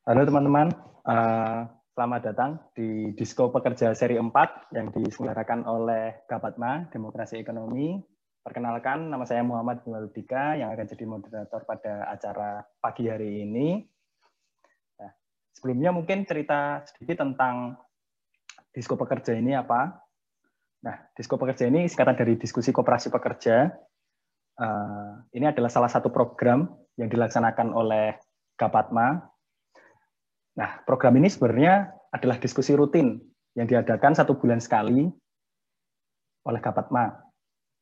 Halo teman-teman, uh, selamat datang di Disko Pekerja seri 4 yang diselenggarakan oleh Gapatma Demokrasi Ekonomi. Perkenalkan, nama saya Muhammad Dika yang akan jadi moderator pada acara pagi hari ini. Nah, sebelumnya mungkin cerita sedikit tentang Disko Pekerja ini apa. Nah, Disko Pekerja ini singkatan dari Diskusi Koperasi Pekerja. Uh, ini adalah salah satu program yang dilaksanakan oleh Gapatma Nah, program ini sebenarnya adalah diskusi rutin yang diadakan satu bulan sekali oleh Gapatma.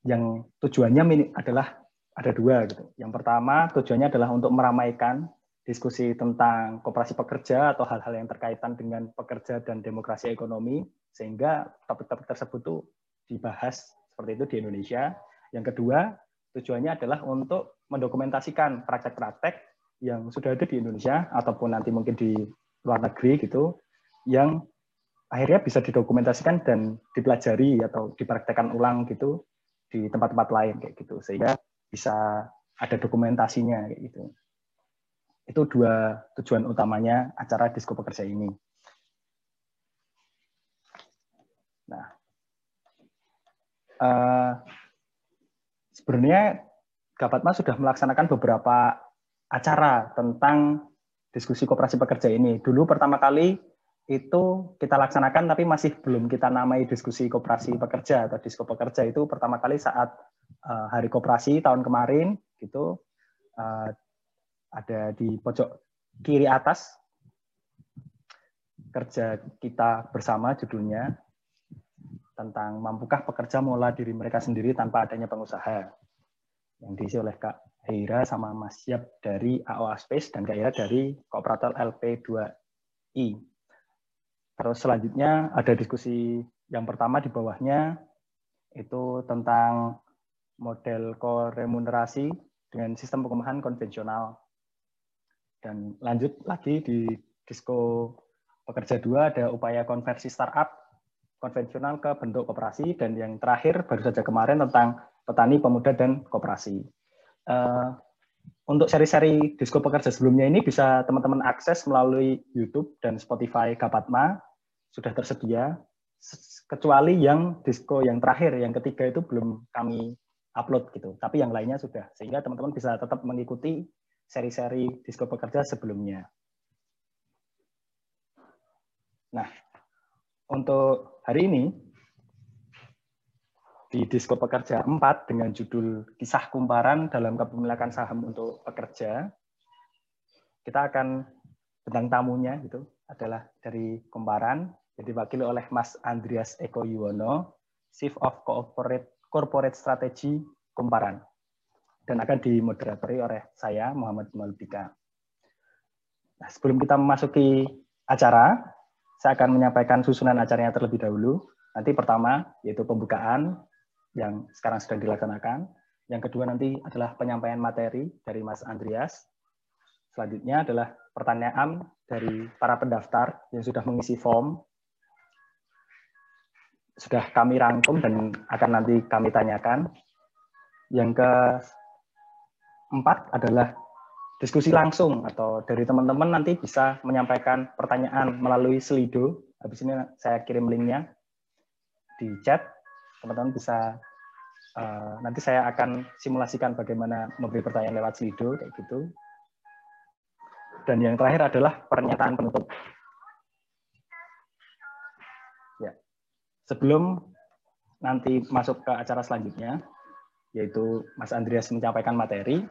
Yang tujuannya adalah ada dua gitu. Yang pertama tujuannya adalah untuk meramaikan diskusi tentang kooperasi pekerja atau hal-hal yang terkaitan dengan pekerja dan demokrasi ekonomi sehingga topik-topik tersebut tuh dibahas seperti itu di Indonesia. Yang kedua, tujuannya adalah untuk mendokumentasikan praktek-praktek yang sudah ada di Indonesia ataupun nanti mungkin di luar negeri gitu yang akhirnya bisa didokumentasikan dan dipelajari atau dipraktekkan ulang gitu di tempat-tempat lain kayak gitu sehingga bisa ada dokumentasinya kayak gitu. Itu dua tujuan utamanya acara Disko Pekerja ini. Nah, uh, sebenarnya Gapatma sudah melaksanakan beberapa acara tentang diskusi kooperasi pekerja ini. Dulu pertama kali itu kita laksanakan tapi masih belum kita namai diskusi kooperasi pekerja atau disko pekerja itu pertama kali saat uh, hari kooperasi tahun kemarin gitu uh, ada di pojok kiri atas kerja kita bersama judulnya tentang mampukah pekerja mulai diri mereka sendiri tanpa adanya pengusaha yang diisi oleh Kak Heira sama Mas Yap dari AOA Space dan Kak dari Kooperator LP2I. Terus selanjutnya ada diskusi yang pertama di bawahnya itu tentang model koremunerasi dengan sistem pengupahan konvensional. Dan lanjut lagi di disko pekerja dua ada upaya konversi startup konvensional ke bentuk koperasi dan yang terakhir baru saja kemarin tentang petani pemuda dan koperasi. Uh, untuk seri-seri Disko Pekerja sebelumnya ini bisa teman-teman akses melalui YouTube dan Spotify Gapatma sudah tersedia. Kecuali yang Disko yang terakhir, yang ketiga itu belum kami upload gitu. Tapi yang lainnya sudah. Sehingga teman-teman bisa tetap mengikuti seri-seri Disko Pekerja sebelumnya. Nah, untuk hari ini di Disko Pekerja 4 dengan judul Kisah Kumparan dalam Kepemilikan Saham untuk Pekerja. Kita akan tentang tamunya gitu adalah dari Kumparan, jadi diwakili oleh Mas Andreas Eko Yuwono, Chief of Corporate Corporate Strategy Kumparan. Dan akan dimoderatori oleh saya Muhammad Malbika. Nah, sebelum kita memasuki acara, saya akan menyampaikan susunan acaranya terlebih dahulu. Nanti pertama yaitu pembukaan, yang sekarang sedang dilaksanakan. Yang kedua nanti adalah penyampaian materi dari Mas Andreas. Selanjutnya adalah pertanyaan dari para pendaftar yang sudah mengisi form. Sudah kami rangkum dan akan nanti kami tanyakan. Yang keempat adalah diskusi langsung atau dari teman-teman nanti bisa menyampaikan pertanyaan melalui Slido. Habis ini saya kirim linknya di chat. Teman-teman bisa Uh, nanti saya akan simulasikan bagaimana memberi pertanyaan lewat Slido kayak gitu. Dan yang terakhir adalah pernyataan penutup. Ya. Sebelum nanti masuk ke acara selanjutnya, yaitu Mas Andreas menyampaikan materi,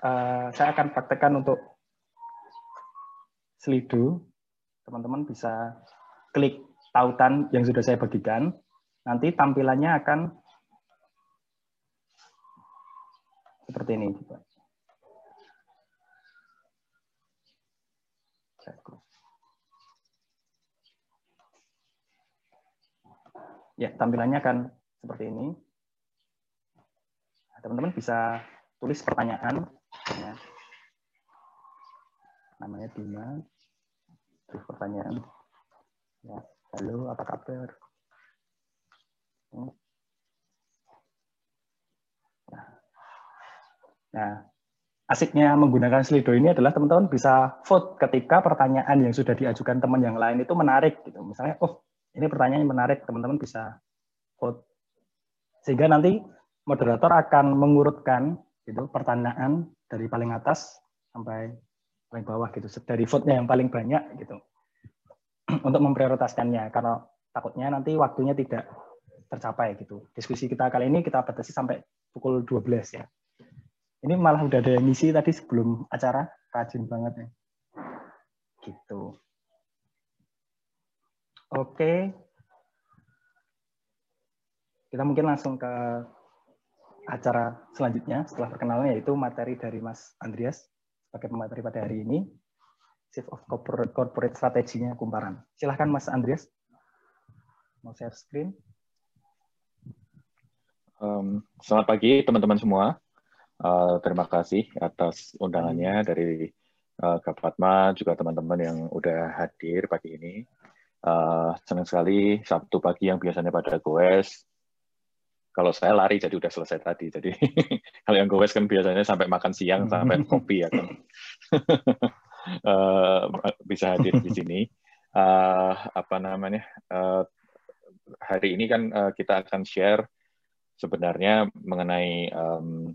uh, saya akan praktekkan untuk Slido. Teman-teman bisa klik tautan yang sudah saya bagikan nanti tampilannya akan seperti ini. Ya, tampilannya akan seperti ini. Nah, teman-teman bisa tulis pertanyaan. Ya. Namanya Bima. Tulis pertanyaan. Ya, halo, apa kabar? Nah, asiknya menggunakan Slido ini adalah teman-teman bisa vote ketika pertanyaan yang sudah diajukan teman yang lain itu menarik gitu. Misalnya, oh ini pertanyaan yang menarik, teman-teman bisa vote. Sehingga nanti moderator akan mengurutkan gitu pertanyaan dari paling atas sampai paling bawah gitu dari vote-nya yang paling banyak gitu untuk memprioritaskannya karena takutnya nanti waktunya tidak tercapai gitu. Diskusi kita kali ini kita batasi sampai pukul 12 ya. Ini malah udah ada misi tadi sebelum acara, rajin banget ya. Gitu. Oke. Kita mungkin langsung ke acara selanjutnya setelah perkenalan yaitu materi dari Mas Andreas sebagai pemateri pada hari ini. Chief of Corporate, Corporate Strateginya Kumparan. Silahkan Mas Andreas. Mau share screen. Um, selamat pagi teman-teman semua. Uh, terima kasih atas undangannya dari uh, Kak Fatma, juga teman-teman yang udah hadir pagi ini. Uh, senang sekali Sabtu pagi yang biasanya pada goes. Kalau saya lari jadi udah selesai tadi. Jadi kalau yang goes kan biasanya sampai makan siang sampai kopi ya kan. uh, bisa hadir di sini. Uh, apa namanya? Uh, hari ini kan uh, kita akan share sebenarnya mengenai um,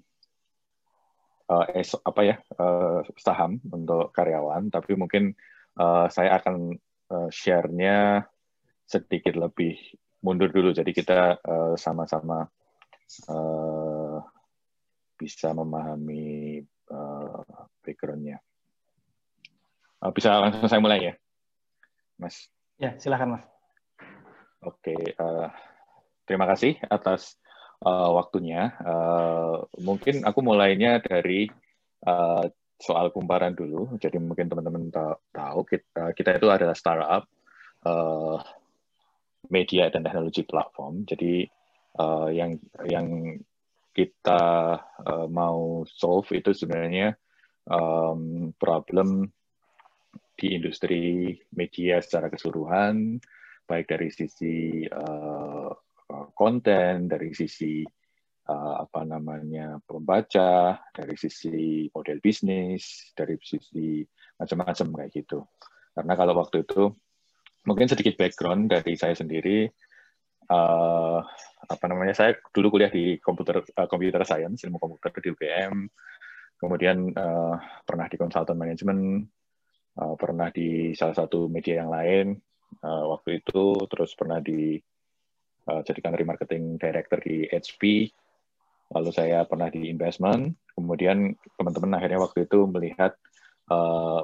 uh, apa ya uh, saham untuk karyawan, tapi mungkin uh, saya akan uh, share-nya sedikit lebih mundur dulu. Jadi kita sama-sama uh, bisa memahami uh, background-nya. Uh, bisa langsung saya mulai ya, Mas? Ya, silakan Mas. Oke, uh, terima kasih atas uh, waktunya. Uh, mungkin aku mulainya dari uh, soal kumparan dulu. Jadi mungkin teman-teman tahu kita, kita itu adalah startup uh, media dan teknologi platform. Jadi uh, yang yang kita uh, mau solve itu sebenarnya um, problem di industri media secara keseluruhan, baik dari sisi uh, konten, dari sisi uh, apa namanya pembaca, dari sisi model bisnis, dari sisi macam-macam kayak gitu. Karena kalau waktu itu mungkin sedikit background dari saya sendiri, uh, apa namanya saya dulu kuliah di komputer uh, computer science ilmu komputer di UGM, kemudian uh, pernah di konsultan manajemen, uh, pernah di salah satu media yang lain uh, waktu itu, terus pernah di uh, jadi country marketing director di HP. Lalu saya pernah di investment. Kemudian teman-teman akhirnya waktu itu melihat uh,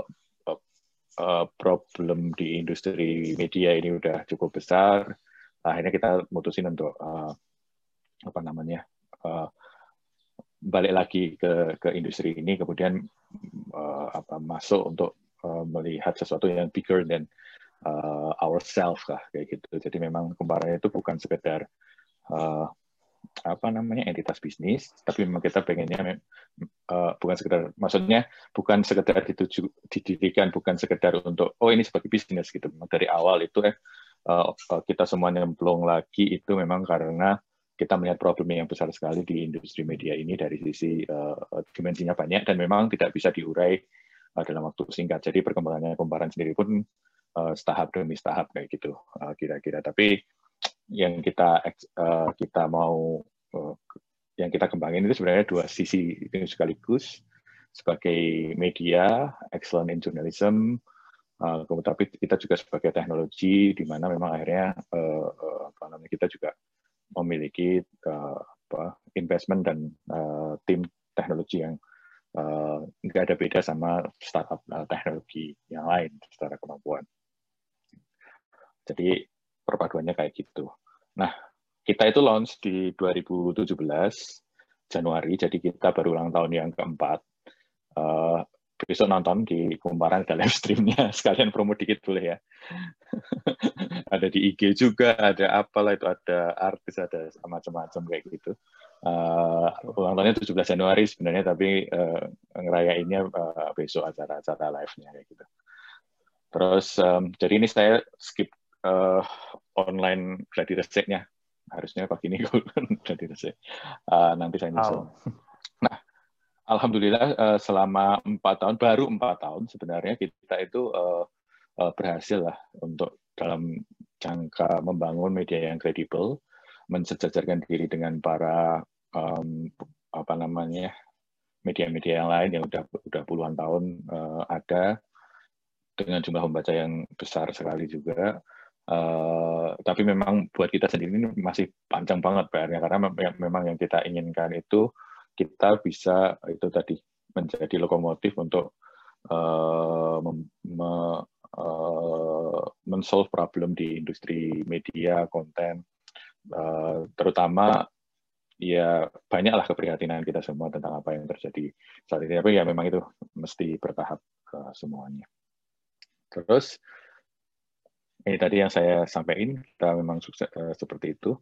uh, problem di industri media ini udah cukup besar. Akhirnya kita mutusin untuk uh, apa namanya uh, balik lagi ke ke industri ini, kemudian uh, apa masuk untuk uh, melihat sesuatu yang bigger than uh, ourselves lah kayak gitu. Jadi memang kembarannya itu bukan sekedar uh, apa namanya entitas bisnis, tapi memang kita pengennya uh, bukan sekedar, maksudnya bukan sekedar dituju, didirikan, bukan sekedar untuk oh ini sebagai bisnis gitu. Dari awal itu eh uh, kita semuanya nyemplung lagi itu memang karena kita melihat problem yang besar sekali di industri media ini dari sisi uh, dimensinya banyak dan memang tidak bisa diurai uh, dalam waktu singkat. Jadi perkembangannya kumparan sendiri pun uh, setahap demi setahap kayak gitu uh, kira-kira. Tapi yang kita uh, kita mau uh, yang kita kembangin itu sebenarnya dua sisi itu sekaligus sebagai media excellent in journalism uh, tapi kita juga sebagai teknologi di mana memang akhirnya uh, uh, kita juga memiliki uh, apa, investment dan uh, tim teknologi yang nggak uh, ada beda sama startup uh, teknologi yang lain secara kemampuan. Jadi perpaduannya kayak gitu. Nah, kita itu launch di 2017 Januari, jadi kita baru ulang tahun yang keempat. Uh, besok nonton di kumparan ada live streamnya, sekalian promo dikit boleh ya. ada di IG juga, ada apalah itu, ada artis, ada macam-macam kayak gitu. Uh, ulang tahunnya 17 Januari sebenarnya, tapi uh, ngerayainnya uh, besok acara-acara live-nya kayak gitu. Terus, um, jadi ini saya skip uh, online gladi resepnya harusnya pagi ini gladi resep uh, nanti saya nyusul. Oh. Alhamdulillah selama empat tahun baru empat tahun sebenarnya kita itu berhasil lah untuk dalam jangka membangun media yang kredibel, mensejajarkan diri dengan para apa namanya media-media yang lain yang udah udah puluhan tahun ada dengan jumlah pembaca yang besar sekali juga. Uh, tapi memang buat kita sendiri ini masih panjang banget PR-nya karena memang yang kita inginkan itu kita bisa itu tadi menjadi lokomotif untuk uh, uh, men-solve problem di industri media, konten, uh, terutama ya banyaklah keprihatinan kita semua tentang apa yang terjadi saat ini. Tapi ya memang itu mesti bertahap ke semuanya. Terus ini tadi yang saya sampaikan, kita memang sukses uh, seperti itu.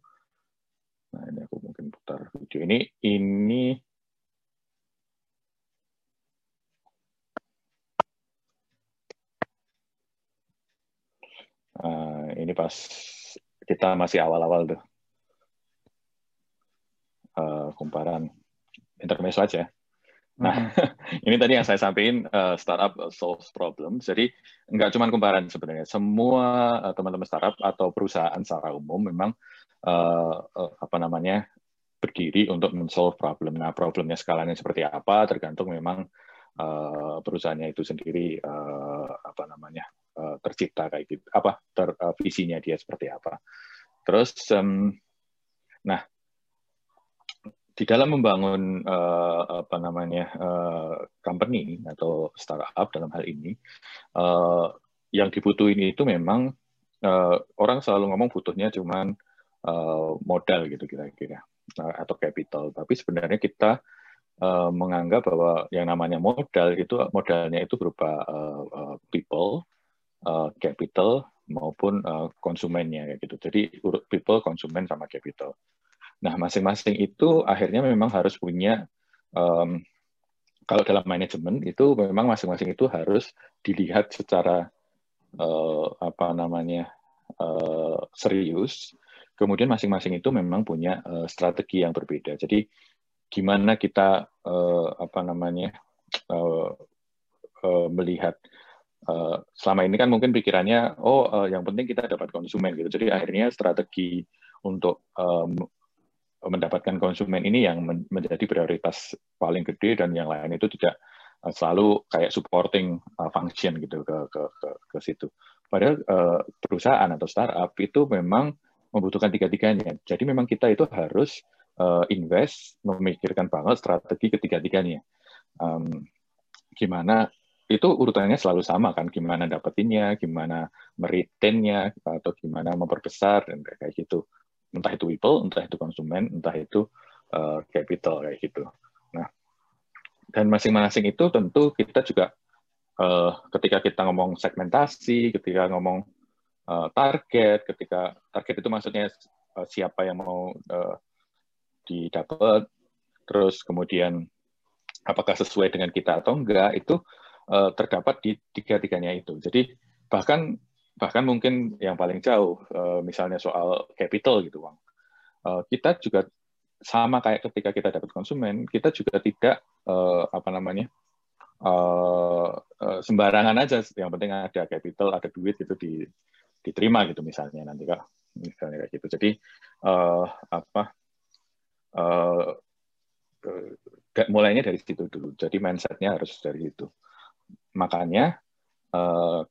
Nah ini aku mungkin ini. Ini Uh, ini pas kita masih awal-awal tuh uh, kumparan intermezzo aja. Nah, mm-hmm. ini tadi yang saya sampaikan uh, startup solves problem. Jadi nggak cuma kumparan sebenarnya. Semua uh, teman-teman startup atau perusahaan secara umum memang uh, uh, apa namanya berdiri untuk men-solve problem. Nah, problemnya skalanya seperti apa tergantung memang uh, perusahaannya itu sendiri uh, apa namanya uh, tercipta kayak gitu apa ter, uh, visinya dia seperti apa terus um, nah di dalam membangun uh, apa namanya uh, company atau startup dalam hal ini uh, yang dibutuhin itu memang uh, orang selalu ngomong butuhnya cuman uh, modal gitu kira-kira atau capital tapi sebenarnya kita uh, menganggap bahwa yang namanya modal itu modalnya itu berupa uh, uh, people uh, capital maupun uh, konsumennya gitu. Jadi urut people, konsumen sama capital. Nah, masing-masing itu akhirnya memang harus punya um, kalau dalam manajemen itu memang masing-masing itu harus dilihat secara uh, apa namanya uh, serius. Kemudian masing-masing itu memang punya uh, strategi yang berbeda. Jadi gimana kita uh, apa namanya uh, uh, melihat Eh, selama ini kan mungkin pikirannya oh uh, yang penting kita dapat konsumen gitu jadi akhirnya strategi untuk um, mendapatkan konsumen ini yang men menjadi prioritas paling gede dan yang lain itu tidak uh, selalu kayak supporting uh, function gitu ke ke ke, ke situ padahal uh, perusahaan atau startup itu memang membutuhkan tiga-tiganya. Jadi memang kita itu harus uh, invest memikirkan banget strategi ketiga-tiganya. Um, gimana itu urutannya selalu sama kan gimana dapetinnya gimana meretainnya atau gimana memperbesar dan kayak gitu. Entah itu people entah itu konsumen entah itu uh, capital kayak gitu. Nah dan masing-masing itu tentu kita juga uh, ketika kita ngomong segmentasi ketika ngomong uh, target ketika target itu maksudnya uh, siapa yang mau uh, didapat terus kemudian apakah sesuai dengan kita atau enggak itu terdapat di tiga-tiganya itu. Jadi bahkan bahkan mungkin yang paling jauh uh, misalnya soal capital gitu, Bang. Uh, kita juga sama kayak ketika kita dapat konsumen, kita juga tidak apa namanya uh, sembarangan aja. Yang penting ada capital, ada duit itu di, diterima gitu misalnya nanti kak, misalnya kayak gitu. Jadi uh, apa uh, mulainya dari situ dulu. Jadi mindsetnya harus dari situ. Makanya uh,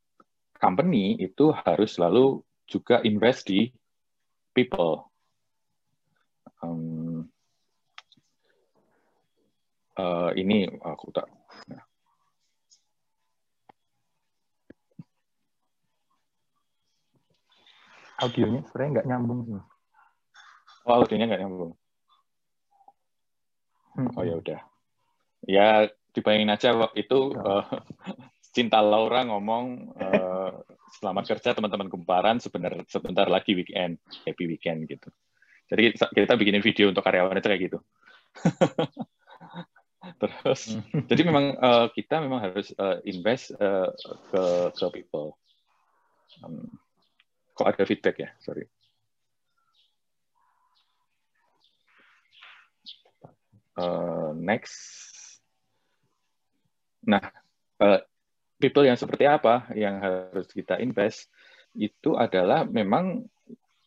company itu harus selalu juga invest di people. Um, uh, ini aku tak. Ya. Audionya sebenarnya nggak nyambung sih. Oh, audionya nggak nyambung. Hmm. Oh ya udah. Ya dibayangin aja itu uh, Cinta Laura ngomong uh, selamat kerja teman-teman kumparan sebentar sebentar lagi weekend happy weekend gitu jadi kita bikinin video untuk karyawan itu kayak gitu terus hmm. jadi memang uh, kita memang harus uh, invest uh, ke ke people um, kok ada feedback ya? Sorry. Uh, next. Nah, uh, people yang seperti apa yang harus kita invest? Itu adalah memang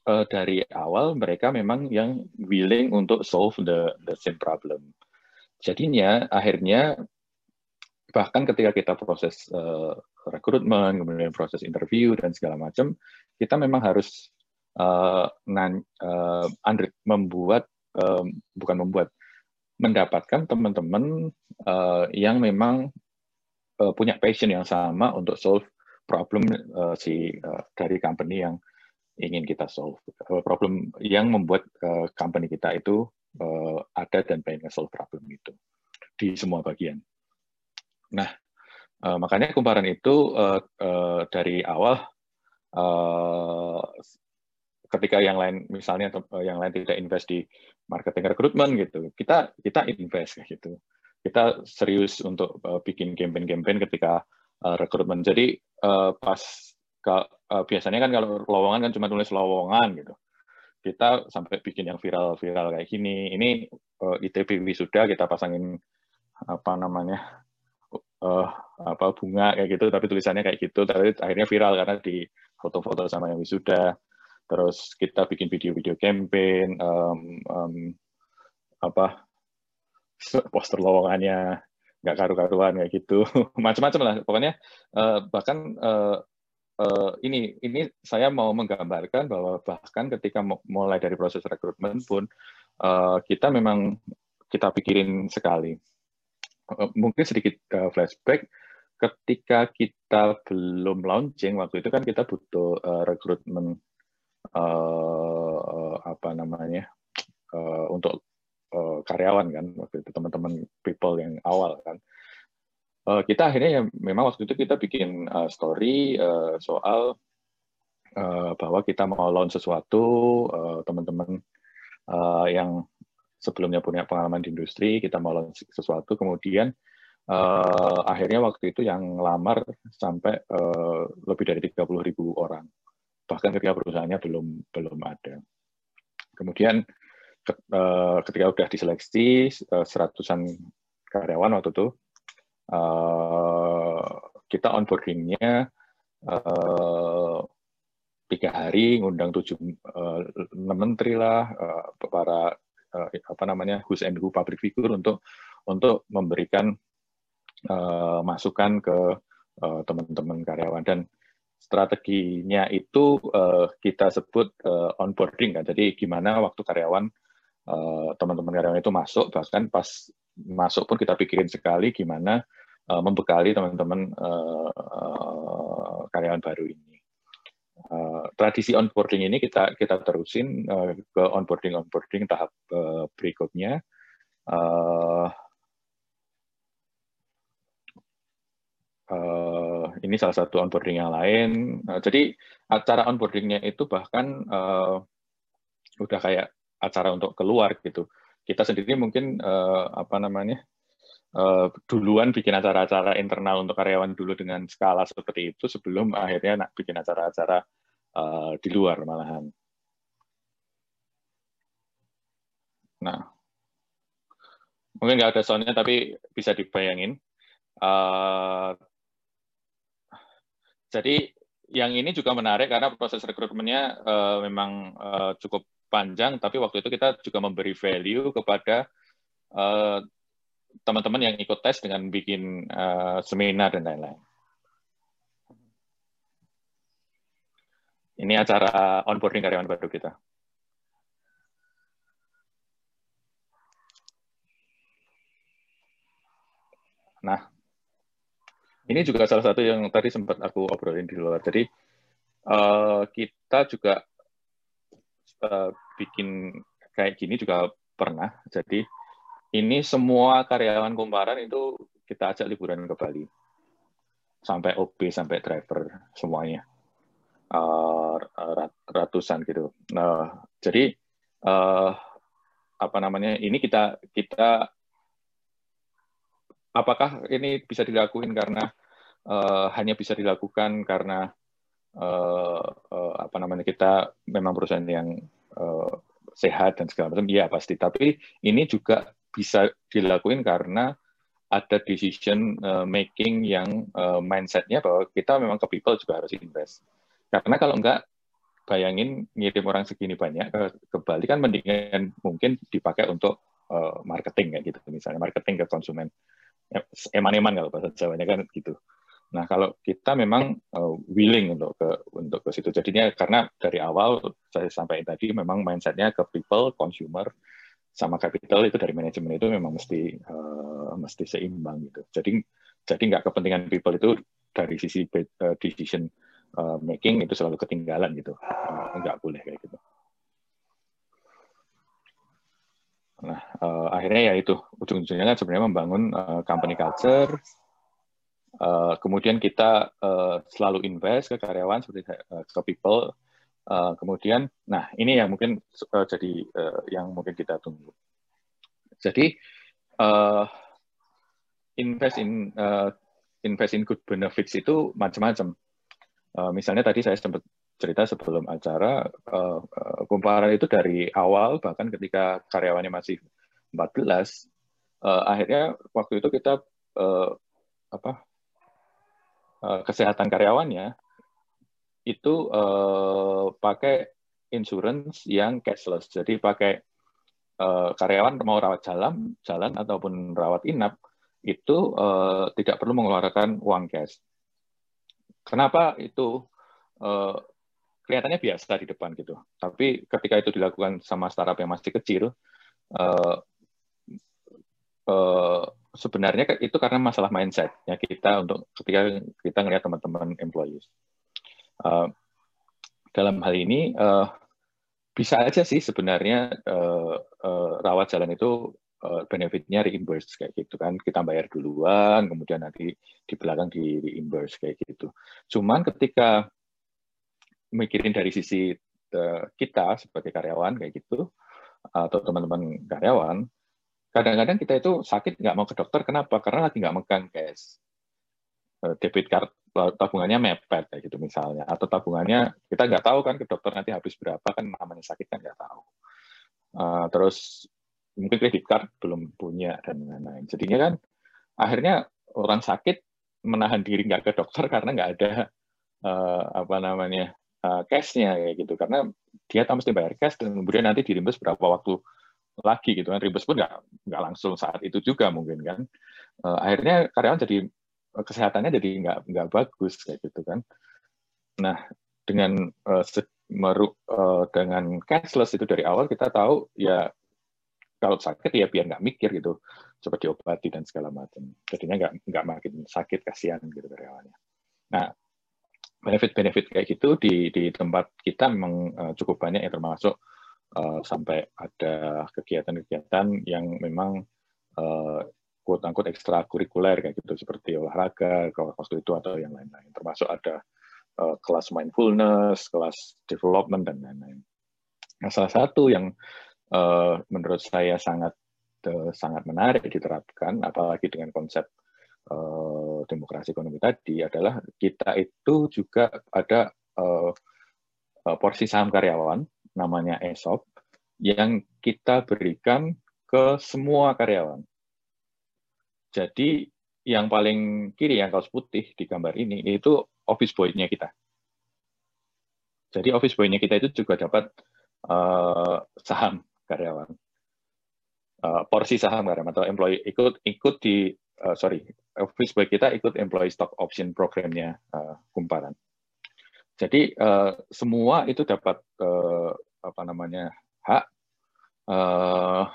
uh, dari awal mereka memang yang willing untuk solve the the same problem. Jadinya akhirnya bahkan ketika kita proses uh, rekrutmen, kemudian proses interview dan segala macam, kita memang harus uh, uh, membuat uh, bukan membuat mendapatkan teman-teman uh, yang memang uh, punya passion yang sama untuk solve problem uh, si uh, dari company yang ingin kita solve problem yang membuat uh, company kita itu uh, ada dan pengen solve problem itu di semua bagian. Nah, uh, makanya kumparan itu uh, uh, dari awal uh, ketika yang lain misalnya yang lain tidak invest di marketing recruitment gitu, kita kita invest gitu. Kita serius untuk uh, bikin campaign-campaign ketika uh, rekrutmen. Jadi uh, pas ke, uh, biasanya kan kalau lowongan kan cuma tulis lowongan gitu. Kita sampai bikin yang viral-viral kayak gini. Ini uh, ITB wisuda kita pasangin apa namanya uh, apa bunga kayak gitu tapi tulisannya kayak gitu tapi akhirnya viral karena di foto-foto sama yang wisuda. Terus kita bikin video-video campaign um, um, apa poster lowongannya. Nggak karu-karuan kayak gitu. Macam-macam lah. Pokoknya uh, bahkan uh, uh, ini ini saya mau menggambarkan bahwa bahkan ketika mulai dari proses rekrutmen pun uh, kita memang kita pikirin sekali. Eh, mungkin sedikit uh, flashback ketika kita belum launching waktu itu kan kita butuh uh, rekrutmen uh, apa namanya uh, untuk uh, karyawan kan waktu itu teman-teman people yang awal kan. Uh, kita akhirnya ya memang waktu itu kita bikin uh, story uh, soal uh, bahwa kita mau launch sesuatu teman-teman uh, yang sebelumnya punya pengalaman di industri, kita mau launch sesuatu, kemudian akhirnya waktu itu yang lamar sampai uh, lebih dari 30 ribu orang, bahkan ketika perusahaannya belum belum ada. Kemudian uh, ketika udah diseleksi uh, seratusan karyawan waktu itu, uh, kita onboardingnya uh, tiga hari, ngundang tujuh uh, menteri lah, uh, para uh, apa namanya who's and who public figure untuk untuk memberikan uh, masukan ke uh, teman-teman karyawan. Dan strateginya itu uh, kita sebut uh, onboarding kan. Jadi gimana waktu karyawan teman-teman uh, karyawan itu masuk bahkan pas masuk pun kita pikirin sekali gimana uh, membekali teman-teman uh, uh, karyawan baru ini. Uh, tradisi onboarding ini kita kita terusin uh, ke onboarding onboarding tahap uh, berikutnya. Uh, uh, ini salah satu onboarding yang lain. Uh, jadi acara onboardingnya itu bahkan uh, udah kayak acara untuk keluar gitu. Kita sendiri mungkin uh, apa namanya uh, duluan bikin acara-acara internal untuk karyawan dulu dengan skala seperti itu sebelum akhirnya nak bikin acara-acara uh, di luar malahan. Nah, mungkin nggak ada soundnya tapi bisa dibayangin. Uh, jadi yang ini juga menarik karena proses rekrutmennya uh, memang uh, cukup panjang, tapi waktu itu kita juga memberi value kepada uh, teman-teman yang ikut tes dengan bikin uh, seminar dan lain-lain. Ini acara onboarding karyawan baru kita. Nah, ini juga salah satu yang tadi sempat aku obrolin di luar. Jadi uh, kita juga uh, bikin kayak gini juga pernah. Jadi ini semua karyawan kumparan itu kita ajak liburan ke Bali. Sampai OB, sampai driver, semuanya. Uh, ratusan gitu. Nah, jadi uh, apa namanya? Ini kita kita apakah ini bisa dilakukan karena uh, hanya bisa dilakukan karena uh, uh, apa namanya kita memang perusahaan yang uh, sehat dan segala macam? Iya pasti. Tapi ini juga bisa dilakukan karena ada decision making yang uh, mindsetnya bahwa kita memang ke people juga harus invest. Karena kalau enggak, bayangin ngirim orang segini banyak ke, ke Bali kan mendingan mungkin dipakai untuk uh, marketing kayak gitu misalnya marketing ke konsumen eman-eman kalau bahasa Jawanya kan gitu. Nah kalau kita memang uh, willing untuk ke untuk ke situ jadinya karena dari awal saya sampaikan tadi memang mindsetnya ke people consumer sama capital itu dari manajemen itu memang mesti uh, mesti seimbang gitu. Jadi jadi nggak kepentingan people itu dari sisi uh, decision making itu selalu ketinggalan gitu. Nggak boleh kayak gitu. Nah, uh, akhirnya ya itu ujung-ujungnya kan sebenarnya membangun uh, company culture. Uh, kemudian kita uh, selalu invest ke karyawan seperti uh, people Uh, kemudian, nah ini yang mungkin uh, jadi uh, yang mungkin kita tunggu. Jadi uh, invest in uh, invest in good benefits itu macam-macam. Uh, misalnya tadi saya sempat cerita sebelum acara, uh, kumparan itu dari awal bahkan ketika karyawannya masih 14, uh, akhirnya waktu itu kita uh, apa uh, kesehatan karyawannya itu uh, pakai insurance yang cashless. Jadi pakai uh, karyawan mau rawat jalan, jalan ataupun rawat inap itu uh, tidak perlu mengeluarkan uang cash. Kenapa itu uh, kelihatannya biasa di depan gitu. Tapi ketika itu dilakukan sama startup yang masih kecil, uh, sebenarnya itu karena masalah mindset ya kita untuk ketika kita ngelihat teman-teman employees. Uh, dalam hal ini uh, bisa aja sih sebenarnya uh, uh, rawat jalan itu uh, benefitnya reimburse kayak gitu kan kita bayar duluan kemudian nanti di belakang di reimburse kayak gitu. Cuman ketika mikirin dari sisi uh, kita sebagai karyawan kayak gitu atau teman-teman karyawan kadang-kadang kita itu sakit nggak mau ke dokter kenapa? Karena lagi nggak megang cash. Debit card tabungannya mepet kayak gitu misalnya. Atau tabungannya kita nggak tahu kan ke dokter nanti habis berapa kan namanya sakit kan nggak tahu. Uh, terus mungkin kredit card belum punya dan lain-lain. Jadinya kan akhirnya orang sakit menahan diri nggak ke dokter karena nggak ada apa namanya uh, cashnya kayak gitu. Karena dia tak mesti cash dan kemudian nanti dirimbus berapa waktu lagi gitu kan rimbus pun nggak nggak langsung saat itu juga mungkin kan uh, akhirnya karyawan jadi kesehatannya jadi nggak nggak bagus kayak gitu kan. Nah dengan uh, meru, uh, dengan cashless itu dari awal kita tahu ya kalau sakit ya biar nggak mikir gitu coba diobati dan segala macam. Jadinya nggak nggak makin sakit kasihan gitu dari awalnya. Nah benefit-benefit kayak gitu di di tempat kita memang cukup banyak yang termasuk uh, sampai ada kegiatan-kegiatan yang memang uh, quote unquote ekstrakurikuler kayak gitu. Seperti olahraga kalau waktu itu atau yang lain-lain. Termasuk ada uh, kelas mindfulness, kelas development dan lain-lain. Nah, salah satu yang menurut saya sangat sangat menarik diterapkan apalagi dengan konsep demokrasi ekonomi tadi adalah kita itu juga ada porsi saham karyawan namanya ESOP yang kita berikan ke semua karyawan jadi yang paling kiri yang kaos putih di gambar ini itu office boy-nya kita. Jadi office boy-nya kita itu juga dapat uh, saham karyawan, uh, porsi saham karyawan atau employee ikut ikut di uh, sorry office boy kita ikut employee stock option programnya uh, kumparan. Jadi uh, semua itu dapat uh, apa namanya hak uh,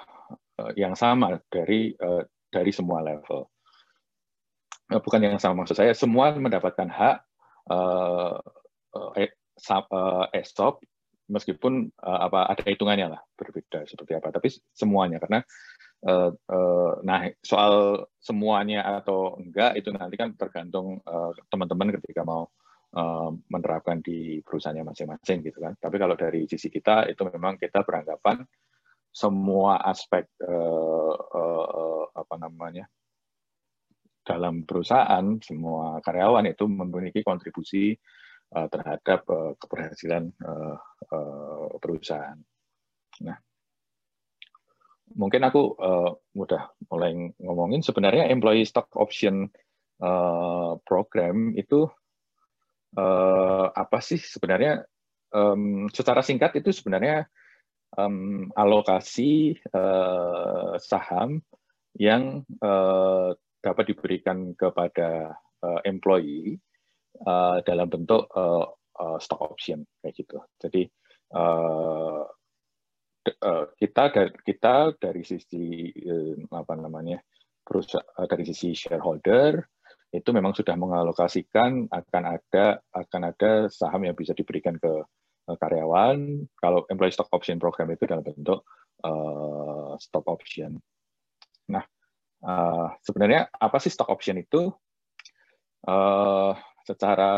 yang sama dari uh, dari semua level. Eh, bukan yang sama maksud saya, semua mendapatkan hak uh, uh, ESOP meskipun uh, apa ada hitungannya lah berbeda seperti apa, tapi semuanya karena uh, uh, nah soal semuanya atau enggak itu nanti kan tergantung teman-teman uh, ketika mau uh, menerapkan di perusahaannya masing-masing gitu kan. Tapi kalau dari sisi kita itu memang kita beranggapan semua aspek uh, uh, apa namanya dalam perusahaan semua karyawan itu memiliki kontribusi uh, terhadap uh, keberhasilan uh, uh, perusahaan. Nah, mungkin aku uh, udah mulai ngomongin sebenarnya employee stock option uh, program itu uh, apa sih sebenarnya um, secara singkat itu sebenarnya um, alokasi uh, saham yang uh, dapat diberikan kepada uh, employee uh, dalam bentuk uh, uh, stock option kayak gitu. Jadi uh, kita dari kita dari sisi apa namanya perusahaan dari sisi shareholder itu memang sudah mengalokasikan akan ada akan ada saham yang bisa diberikan ke karyawan. Kalau employee stock option program itu dalam bentuk uh, stock option. Nah, uh, sebenarnya apa sih stock option itu? Uh, secara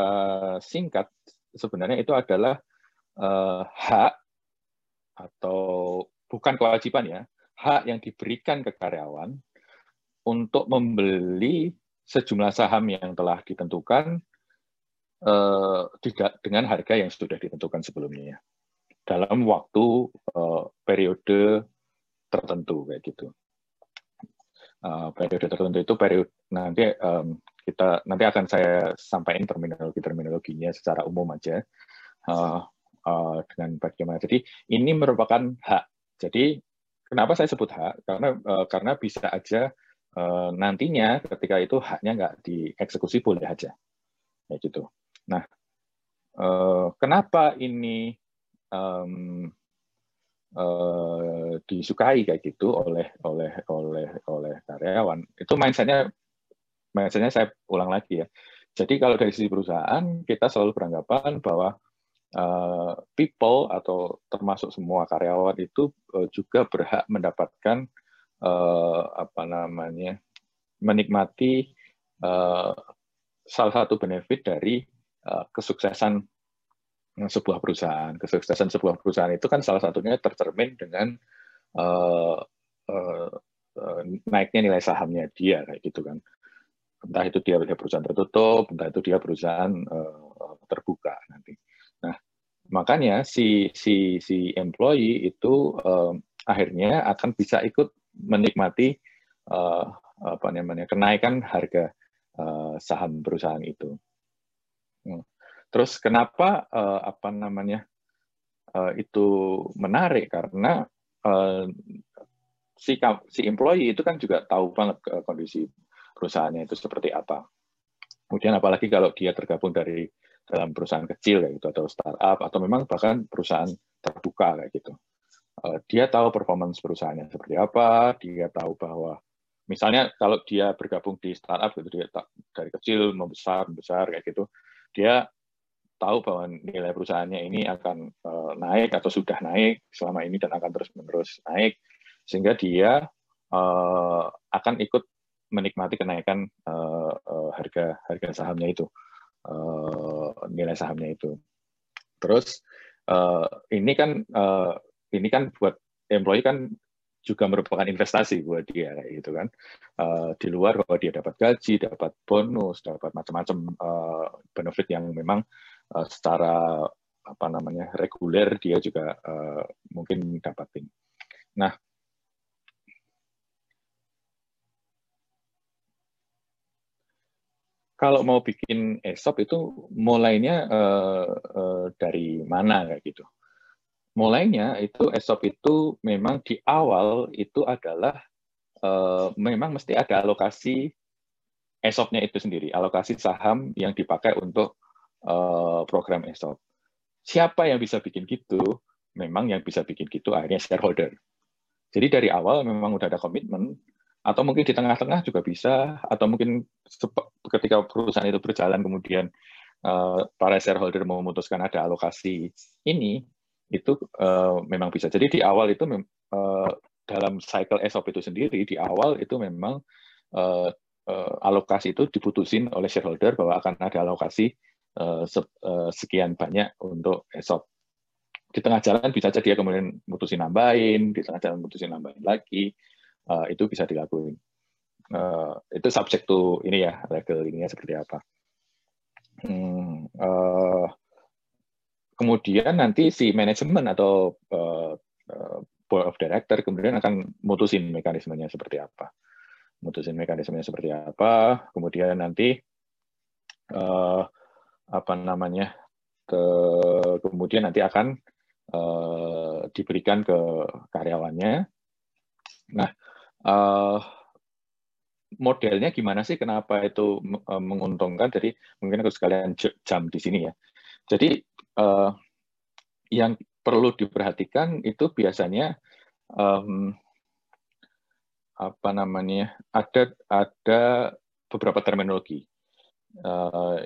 singkat sebenarnya itu adalah uh, hak atau bukan kewajiban ya, hak yang diberikan ke karyawan untuk membeli sejumlah saham yang telah ditentukan tidak dengan harga yang sudah ditentukan sebelumnya dalam waktu uh, periode tertentu kayak gitu. Uh, periode tertentu itu periode nanti um, kita nanti akan saya sampaikan terminologi terminologinya secara umum aja uh, uh, dengan bagaimana. Jadi ini merupakan hak. Jadi kenapa saya sebut hak? Karena uh, karena bisa aja uh, nantinya ketika itu haknya nggak dieksekusi boleh aja, ya gitu. Nah, uh, kenapa ini um, disukai kayak gitu oleh oleh oleh oleh karyawan? Itu mindsetnya Biasanya saya ulang lagi ya. Jadi kalau dari sisi perusahaan, kita selalu beranggapan bahwa people atau termasuk semua karyawan itu juga berhak mendapatkan uh, apa namanya menikmati uh, salah satu benefit dari uh, kesuksesan sebuah perusahaan. Kesuksesan sebuah perusahaan itu kan salah satunya tercermin dengan uh, uh, naiknya nilai sahamnya dia kayak gitu kan entah itu dia perusahaan tertutup, entah itu dia perusahaan uh, terbuka nanti. Nah, makanya si si si employee itu uh, akhirnya akan bisa ikut menikmati uh, apa namanya kenaikan harga uh, saham perusahaan itu. Hmm. Terus kenapa uh, apa namanya uh, itu menarik karena uh, si si employee itu kan juga tahu banget kondisi perusahaannya itu seperti apa. Kemudian apalagi kalau dia tergabung dari dalam perusahaan kecil kayak gitu atau startup atau memang bahkan perusahaan terbuka kayak gitu. Eh, dia tahu performance perusahaannya seperti apa, dia tahu bahwa misalnya kalau dia bergabung di startup gitu dia dari kecil membesar membesar kayak gitu, dia tahu bahwa nilai perusahaannya ini akan eh, naik atau sudah naik selama ini dan akan terus menerus naik sehingga dia uh, akan ikut menikmati kenaikan uh, uh, harga harga sahamnya itu uh, nilai sahamnya itu. Terus uh, ini kan uh, ini kan buat employee kan juga merupakan investasi buat dia kayak gitu kan uh, di luar bahwa dia dapat gaji dapat bonus dapat macam-macam uh, benefit yang memang uh, secara apa namanya reguler dia juga uh, mungkin dapatin nah kalau mau bikin ESOP itu mulainya uh, uh, dari mana kayak gitu. Mulainya itu ESOP itu memang di awal itu adalah uh, memang mesti ada alokasi ESOP-nya itu sendiri, alokasi saham yang dipakai untuk uh, program ESOP. Siapa yang bisa bikin gitu? Memang yang bisa bikin gitu akhirnya shareholder. Jadi dari awal memang udah ada komitmen atau mungkin di tengah-tengah juga bisa, atau mungkin ketika perusahaan itu berjalan kemudian uh, para shareholder memutuskan ada alokasi ini, itu uh, memang bisa. Jadi di awal itu uh, dalam cycle ESOP itu sendiri, di awal itu memang uh, uh, alokasi itu diputusin oleh shareholder bahwa akan ada alokasi uh, sekian banyak untuk ESOP. Di tengah jalan bisa jadi dia kemudian mutusin nambahin, di tengah jalan mutusin nambahin lagi, uh, itu bisa dilakuin. Uh, itu subject to ini ya legal ininya seperti apa. Hmm, uh, kemudian nanti si manajemen atau uh, uh, board of director kemudian akan mutusin mekanismenya seperti apa. Mutusin mekanismenya seperti apa. Kemudian nanti uh, apa namanya ke, kemudian nanti akan uh, diberikan ke karyawannya. Nah uh, modelnya gimana sih? Kenapa itu menguntungkan? Jadi mungkin aku sekalian jam di sini ya. Jadi uh, yang perlu diperhatikan itu biasanya um, apa namanya ada ada beberapa terminologi. Uh,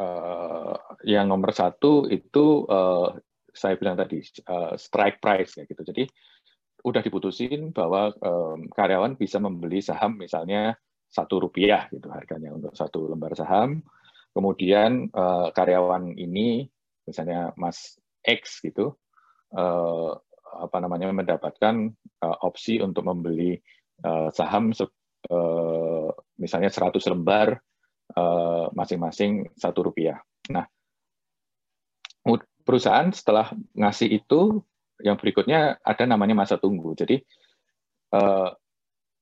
uh, yang nomor satu itu uh, saya bilang tadi uh, strike price ya gitu. Jadi udah diputusin bahwa um, karyawan bisa membeli saham misalnya satu rupiah gitu harganya untuk satu lembar saham kemudian uh, karyawan ini misalnya Mas X gitu uh, apa namanya mendapatkan uh, opsi untuk membeli uh, saham uh, misalnya 100 lembar masing-masing satu rupiah. Nah, perusahaan setelah ngasih itu, yang berikutnya ada namanya masa tunggu. Jadi uh,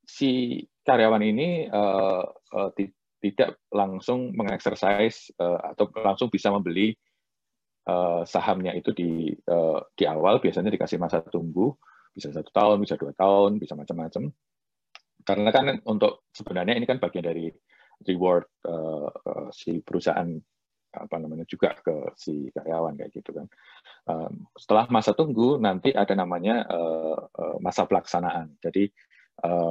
si karyawan ini uh, uh, tidak langsung mengeksersis uh, atau langsung bisa membeli uh, sahamnya itu di uh, di awal biasanya dikasih masa tunggu bisa satu tahun bisa dua tahun bisa macam-macam. Karena kan untuk sebenarnya ini kan bagian dari reward uh, si perusahaan apa namanya juga ke si karyawan kayak gitu kan. Setelah masa tunggu nanti ada namanya masa pelaksanaan. Jadi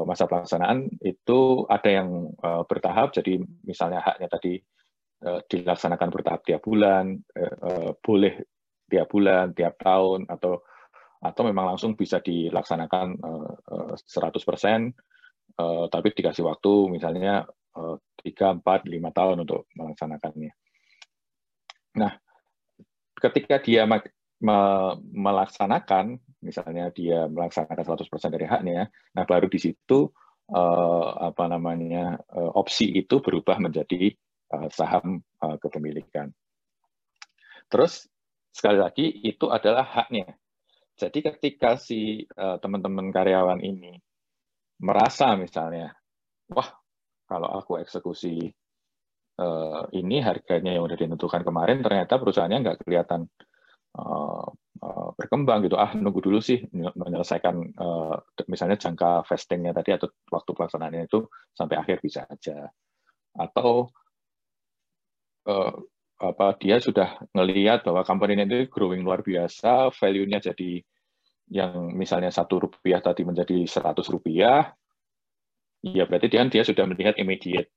masa pelaksanaan itu ada yang uh, bertahap jadi misalnya haknya tadi Eh, dilaksanakan bertahap tiap bulan, eh, eh, boleh tiap bulan, tiap tahun, atau atau memang langsung bisa dilaksanakan 100%, tapi dikasih waktu misalnya 3, 4, 5 tahun untuk melaksanakannya. Nah, ketika dia melaksanakan, misalnya dia melaksanakan 100% dari haknya, nah baru di situ apa namanya opsi itu berubah menjadi Uh, saham uh, kepemilikan. Terus sekali lagi itu adalah haknya. Jadi ketika si uh, teman-teman karyawan ini merasa misalnya, wah kalau aku eksekusi ini harganya yang udah ditentukan kemarin ternyata perusahaannya nggak kelihatan berkembang gitu. Ah nunggu dulu sih menyelesaikan misalnya jangka vestingnya tadi atau waktu pelaksanaannya itu sampai akhir bisa aja. Atau apa dia sudah ngelihat bahwa company itu growing luar biasa, value-nya jadi yang misalnya satu rupiah tadi menjadi 100 rupiah, ya berarti dia dia sudah melihat immediate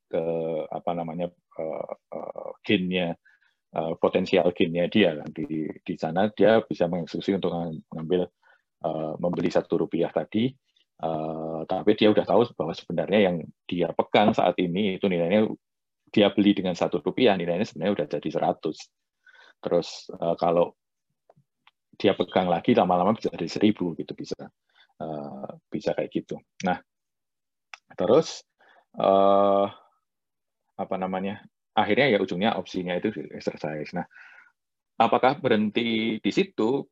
apa namanya uh, gain-nya uh, potensial gain-nya dia kan. Di di sana dia bisa mengeksekusi untuk mengambil uh, membeli satu rupiah tadi. Uh, tapi dia udah tahu bahwa sebenarnya yang dia pegang saat ini itu nilainya dia beli dengan satu rupiah nilainya sebenarnya udah jadi 100 terus uh, kalau dia pegang lagi lama-lama bisa jadi seribu gitu bisa uh, bisa kayak gitu. Nah terus uh, apa namanya akhirnya ya ujungnya opsinya itu exercise nah apakah berhenti di situ?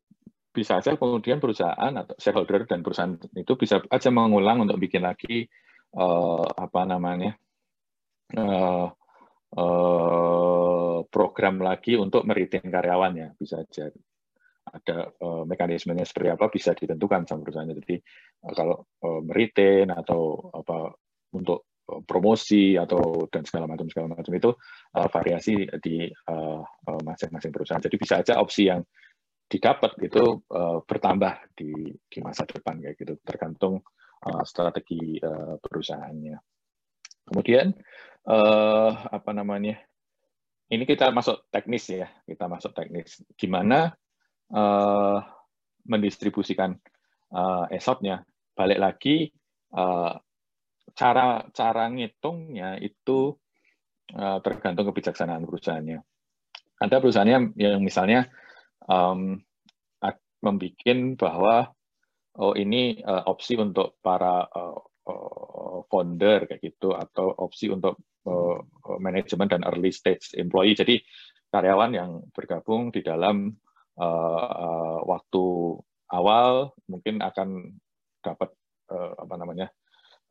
Bisa saja kemudian perusahaan atau shareholder dan perusahaan itu bisa aja mengulang untuk bikin lagi uh, apa namanya uh, Eh, program lagi untuk meritin karyawannya. Bisa aja ada uh, mekanismenya seperti apa bisa ditentukan sama perusahaannya jadi uh, kalau uh, meritin atau apa untuk uh, promosi atau dan segala macam segala macam itu uh, variasi di masing-masing uh, perusahaan. Jadi bisa aja opsi yang didapat itu uh, bertambah di di masa depan kayak gitu. Tergantung uh, strategi uh, perusahaannya. Kemudian uh, apa namanya ini kita masuk teknis ya kita masuk teknis. Gimana uh, mendistribusikan uh, esotnya. Balik lagi uh, cara cara ngitungnya itu uh, tergantung kebijaksanaan perusahaannya ada perusahaannya yang misalnya um, membuat bahwa oh ini uh, opsi untuk para uh, founder kayak gitu atau opsi untuk uh, manajemen dan early stage employee. Jadi karyawan yang bergabung di dalam uh, uh, waktu awal mungkin akan dapat uh, apa namanya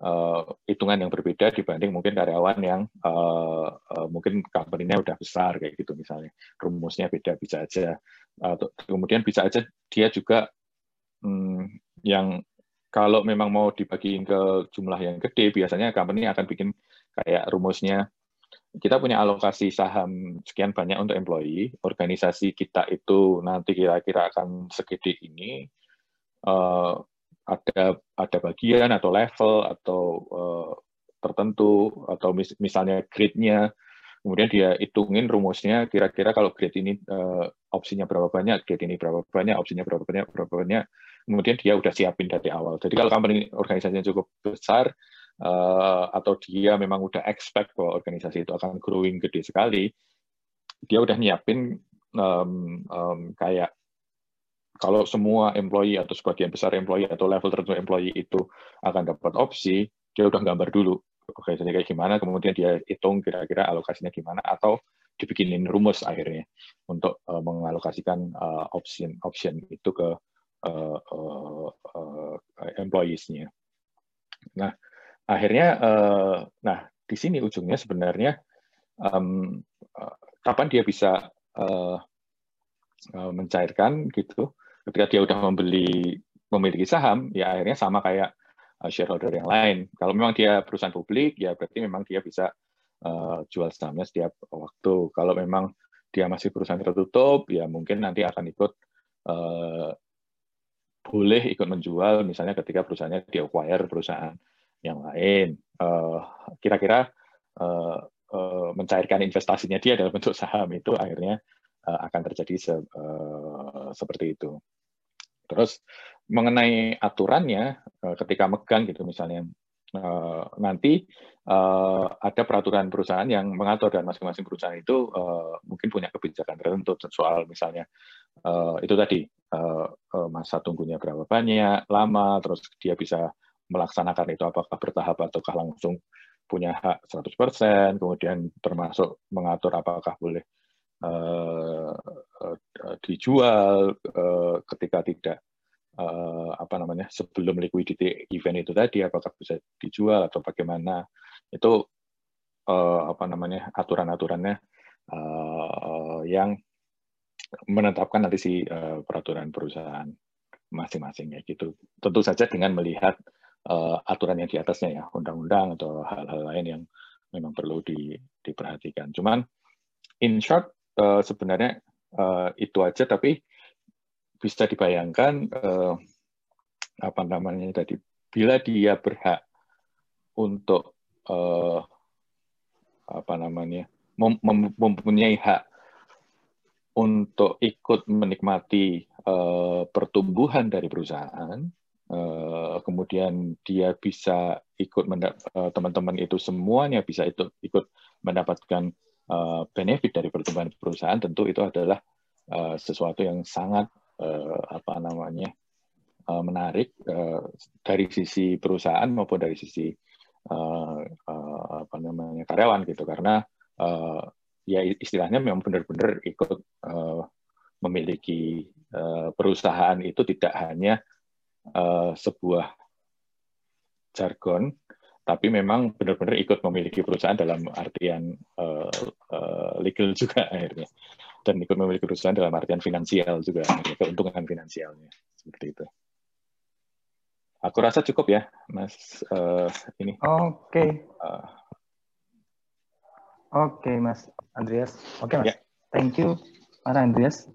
uh, hitungan yang berbeda dibanding mungkin karyawan yang uh, uh, mungkin company-nya udah besar kayak gitu misalnya. Rumusnya beda bisa aja. Uh, kemudian bisa aja dia juga um, yang kalau memang mau dibagiin ke jumlah yang gede biasanya company akan bikin kayak rumusnya kita punya alokasi saham sekian banyak untuk employee organisasi kita itu nanti kira-kira akan segede ini ada bagian atau level atau uh, tertentu atau mis misalnya grade-nya. Kemudian dia hitungin rumusnya kira-kira kalau grade ini uh, opsinya berapa banyak grade ini berapa banyak opsinya berapa banyak berapa banyak. Kemudian dia udah siapin dari awal. Jadi kalau company organisasinya cukup besar uh, atau dia memang udah expect bahwa organisasi itu akan growing gede sekali dia udah nyiapin um, um, kayak kalau semua employee atau sebagian besar employee atau level tertentu employee itu akan dapat opsi, dia udah gambar dulu organisasinya kayak gimana, kemudian dia hitung kira-kira alokasinya gimana, atau dibikinin rumus akhirnya untuk uh, mengalokasikan uh, option option itu ke uh, uh, uh, employees-nya. Nah, akhirnya, uh, nah di sini ujungnya sebenarnya um, kapan dia bisa uh, mencairkan gitu ketika dia udah membeli memiliki saham, ya akhirnya sama kayak uh, shareholder yang lain. Kalau memang dia perusahaan publik, ya berarti memang dia bisa uh, jual sahamnya setiap waktu. Kalau memang dia masih perusahaan tertutup, ya mungkin nanti akan ikut uh, boleh ikut menjual, misalnya ketika perusahaannya di acquire perusahaan yang lain. Kira-kira uh, uh, mencairkan investasinya dia dalam bentuk saham itu akhirnya akan terjadi se, uh, seperti itu. Terus mengenai aturannya eh, ketika megang gitu misalnya eh, nanti eh, ada peraturan perusahaan yang mengatur dan masing-masing perusahaan itu mungkin punya kebijakan tertentu soal misalnya itu tadi masa tunggunya berapa banyak, lama, terus dia bisa melaksanakan itu apakah bertahap ataukah langsung punya hak 100%, kemudian termasuk mengatur apakah boleh dijual uh, ketika tidak apa namanya sebelum liquidity event itu tadi apakah bisa dijual atau bagaimana. Itu apa namanya aturan-aturannya yang menetapkan nanti si peraturan perusahaan masing-masing ya gitu. Tentu saja dengan melihat aturan yang di atasnya ya undang-undang atau hal-hal lain yang memang perlu di, diperhatikan. Cuman in short sebenarnya uh, itu aja tapi bisa dibayangkan uh, apa namanya tadi bila dia berhak untuk uh, apa namanya mem mempunyai hak untuk ikut menikmati uh, pertumbuhan dari perusahaan uh, kemudian dia bisa ikut teman-teman uh, itu semuanya bisa itu ikut mendapatkan uh, benefit dari pertumbuhan perusahaan tentu itu adalah uh, sesuatu yang sangat uh, apa namanya menarik dari sisi perusahaan maupun dari sisi apa namanya karyawan gitu. Karena ya istilahnya memang benar-benar ikut memiliki perusahaan itu tidak hanya sebuah jargon tapi memang benar-benar ikut memiliki perusahaan dalam artian uh, uh, legal juga akhirnya. Dan ikut memiliki perusahaan dalam artian finansial juga keuntungan finansialnya. Seperti itu. Aku rasa cukup ya mas uh, ini. Oke. Okay. uh, oke okay, mas Andreas. Oke okay, mas. Yeah. thank you mas Andreas